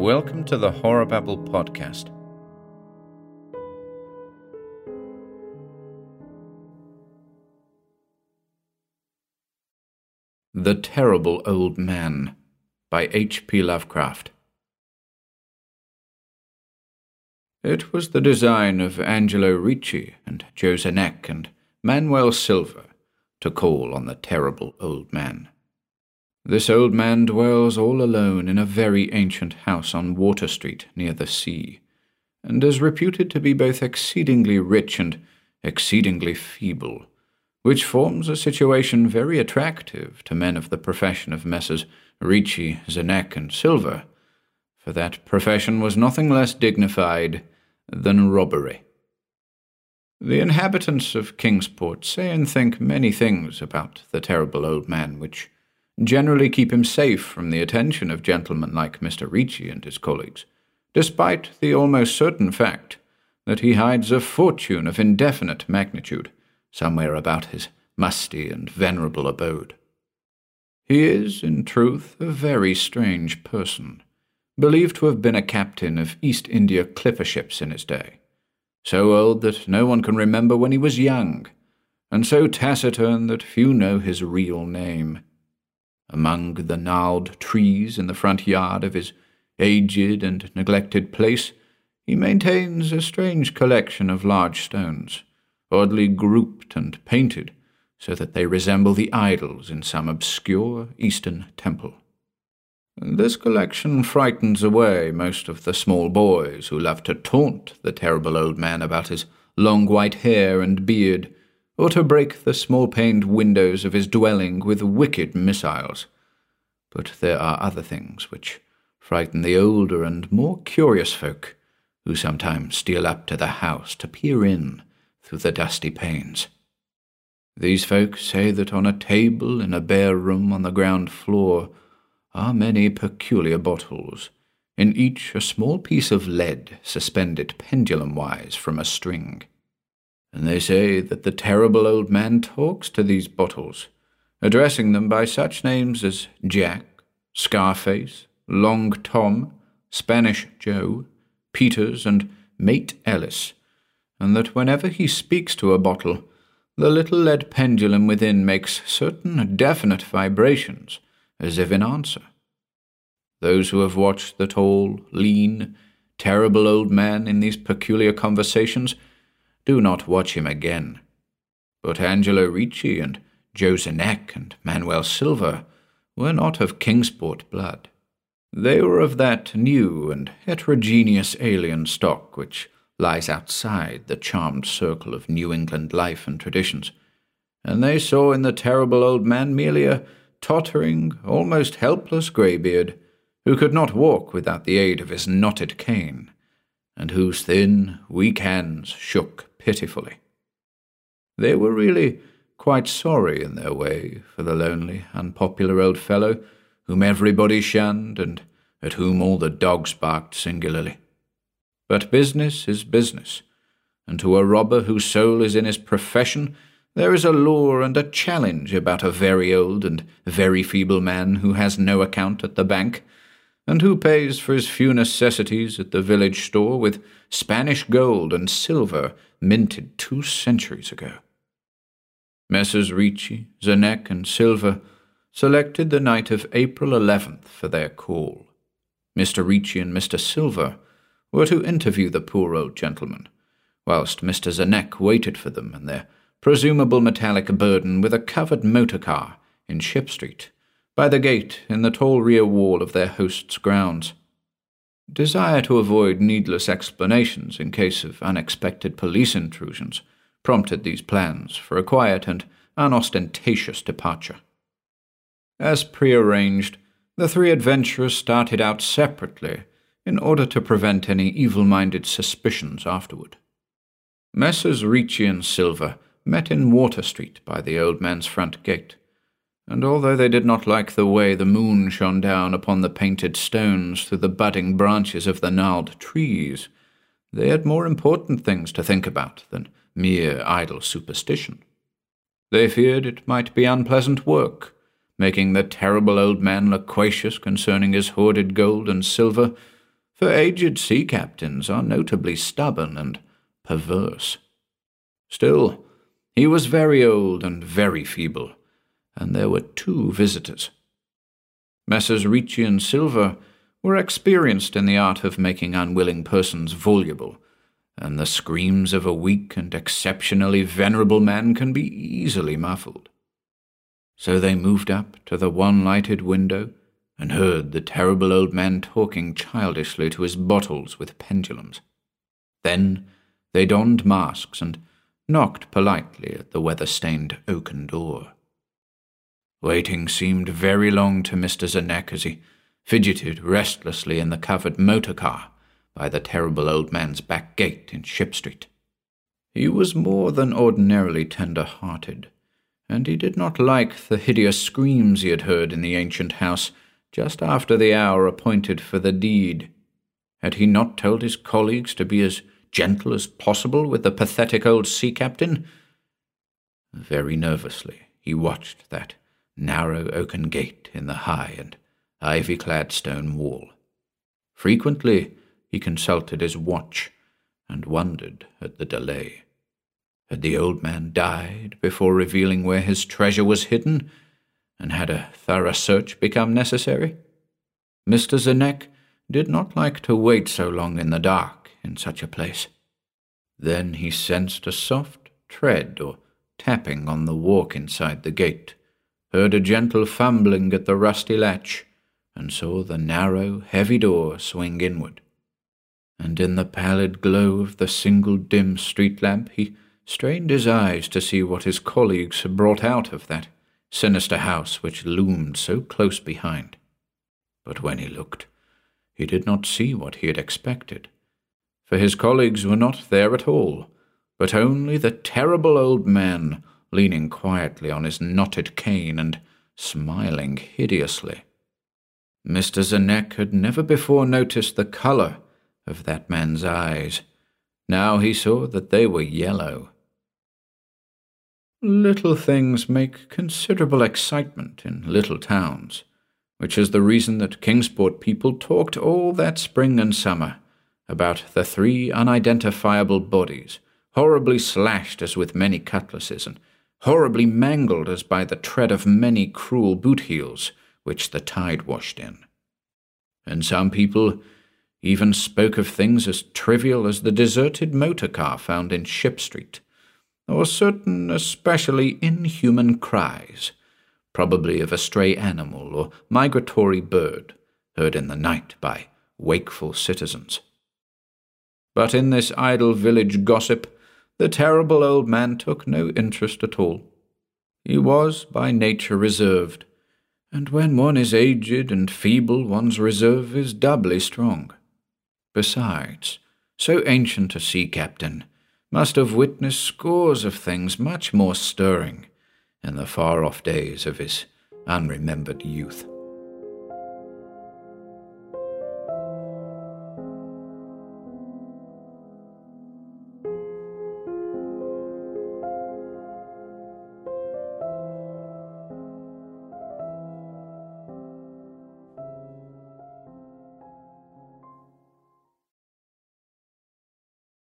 Welcome to the Horror Babble podcast. The Terrible Old Man by H.P. Lovecraft. It was the design of Angelo Ricci and Joe Czanek and Manuel Silva to call on the terrible old man. This old man dwells all alone in a very ancient house on Water Street near the sea, and is reputed to be both exceedingly rich and exceedingly feeble, which forms a situation very attractive to men of the profession of Messrs. Ricci, Czanek, and Silva, for that profession was nothing less dignified than robbery. The inhabitants of Kingsport say and think many things about the terrible old man which generally keep him safe from the attention of gentlemen like Mr. Ricci and his colleagues, despite the almost certain fact that he hides a fortune of indefinite magnitude somewhere about his musty and venerable abode. He is, in truth, a very strange person, believed to have been a captain of East India clipper ships in his day, so old that no one can remember when he was young, and so taciturn that few know his real name among the gnarled trees in the front yard of his aged and neglected place, he maintains a strange collection of large stones, oddly grouped and painted, so that they resemble the idols in some obscure Eastern temple. This collection frightens away most of the small boys who love to taunt the terrible old man about his long white hair and beard, or to break the small paned windows of his dwelling with wicked missiles. But there are other things which frighten the older and more curious folk, who sometimes steal up to the house to peer in through the dusty panes. These folk say that on a table in a bare room on the ground floor are many peculiar bottles, in each a small piece of lead suspended pendulum wise from a string and they say that the terrible old man talks to these bottles, addressing them by such names as Jack, Scarface, Long Tom, Spanish Joe, Peters, and Mate Ellis, and that whenever he speaks to a bottle, the little lead pendulum within makes certain definite vibrations, as if in answer. Those who have watched the tall, lean, terrible old man in these peculiar conversations do not watch him again. But Angelo Ricci and Joe Czanek and Manuel Silva were not of Kingsport blood. They were of that new and heterogeneous alien stock which lies outside the charmed circle of New England life and traditions, and they saw in the terrible old man merely a tottering, almost helpless greybeard, who could not walk without the aid of his knotted cane, and whose thin, weak hands shook pitifully. They were really quite sorry in their way for the lonely, unpopular old fellow whom everybody shunned and at whom all the dogs barked singularly. But business is business, and to a robber whose soul is in his profession, there is a lure and a challenge about a very old and very feeble man who has no account at the bank and who pays for his few necessities at the village store with Spanish gold and silver minted two centuries ago. Messrs. Ricci, Czanek, and Silva selected the night of April 11th for their call. Mr. Ricci and Mr. Silva were to interview the poor old gentleman, whilst Mr. Czanek waited for them and their presumable metallic burden with a covered motor car in Ship Street by the gate in the tall rear wall of their host's grounds. Desire to avoid needless explanations in case of unexpected police intrusions prompted these plans for a quiet and unostentatious departure. As prearranged, the three adventurers started out separately in order to prevent any evil minded suspicions afterward. Messrs. Ricci and Silva met in Water Street by the old man's front gate and although they did not like the way the moon shone down upon the painted stones through the budding branches of the gnarled trees, they had more important things to think about than mere idle superstition. They feared it might be unpleasant work, making the terrible old man loquacious concerning his hoarded gold and silver, for aged sea captains are notably stubborn and perverse. Still, he was very old and very feeble, and there were two visitors. Messrs. Ricci and Silva were experienced in the art of making unwilling persons voluble, and the screams of a weak and exceptionally venerable man can be easily muffled. So they moved up to the one lighted window and heard the terrible old man talking childishly to his bottles with pendulums. Then they donned masks and knocked politely at the weather stained oaken door. Waiting seemed very long to Mr. Czanek as he fidgeted restlessly in the covered motor car by the terrible old man's back gate in Ship Street. He was more than ordinarily tender hearted, and he did not like the hideous screams he had heard in the ancient house just after the hour appointed for the deed. Had he not told his colleagues to be as gentle as possible with the pathetic old sea captain? Very nervously he watched that narrow oaken gate in the high and ivy clad stone wall. Frequently he consulted his watch and wondered at the delay. Had the old man died before revealing where his treasure was hidden? and had a thorough search become necessary? Mr. Czanek did not like to wait so long in the dark in such a place. Then he sensed a soft tread or tapping on the walk inside the gate, heard a gentle fumbling at the rusty latch, and saw the narrow, heavy door swing inward. And in the pallid glow of the single dim street lamp he strained his eyes to see what his colleagues had brought out of that sinister house which loomed so close behind. But when he looked, he did not see what he had expected, for his colleagues were not there at all, but only the terrible old man leaning quietly on his knotted cane and smiling hideously. Mr. Czanek had never before noticed the colour of that man's eyes. Now he saw that they were yellow, Little things make considerable excitement in little towns, which is the reason that Kingsport people talked all that spring and summer about the three unidentifiable bodies, horribly slashed as with many cutlasses, and horribly mangled as by the tread of many cruel boot heels which the tide washed in. And some people even spoke of things as trivial as the deserted motor car found in Ship Street or certain especially inhuman cries, probably of a stray animal or migratory bird, heard in the night by wakeful citizens. But in this idle village gossip, the terrible old man took no interest at all. He was by nature reserved, and when one is aged and feeble, one's reserve is doubly strong. Besides, so ancient a sea captain must have witnessed scores of things much more stirring in the far off days of his unremembered youth.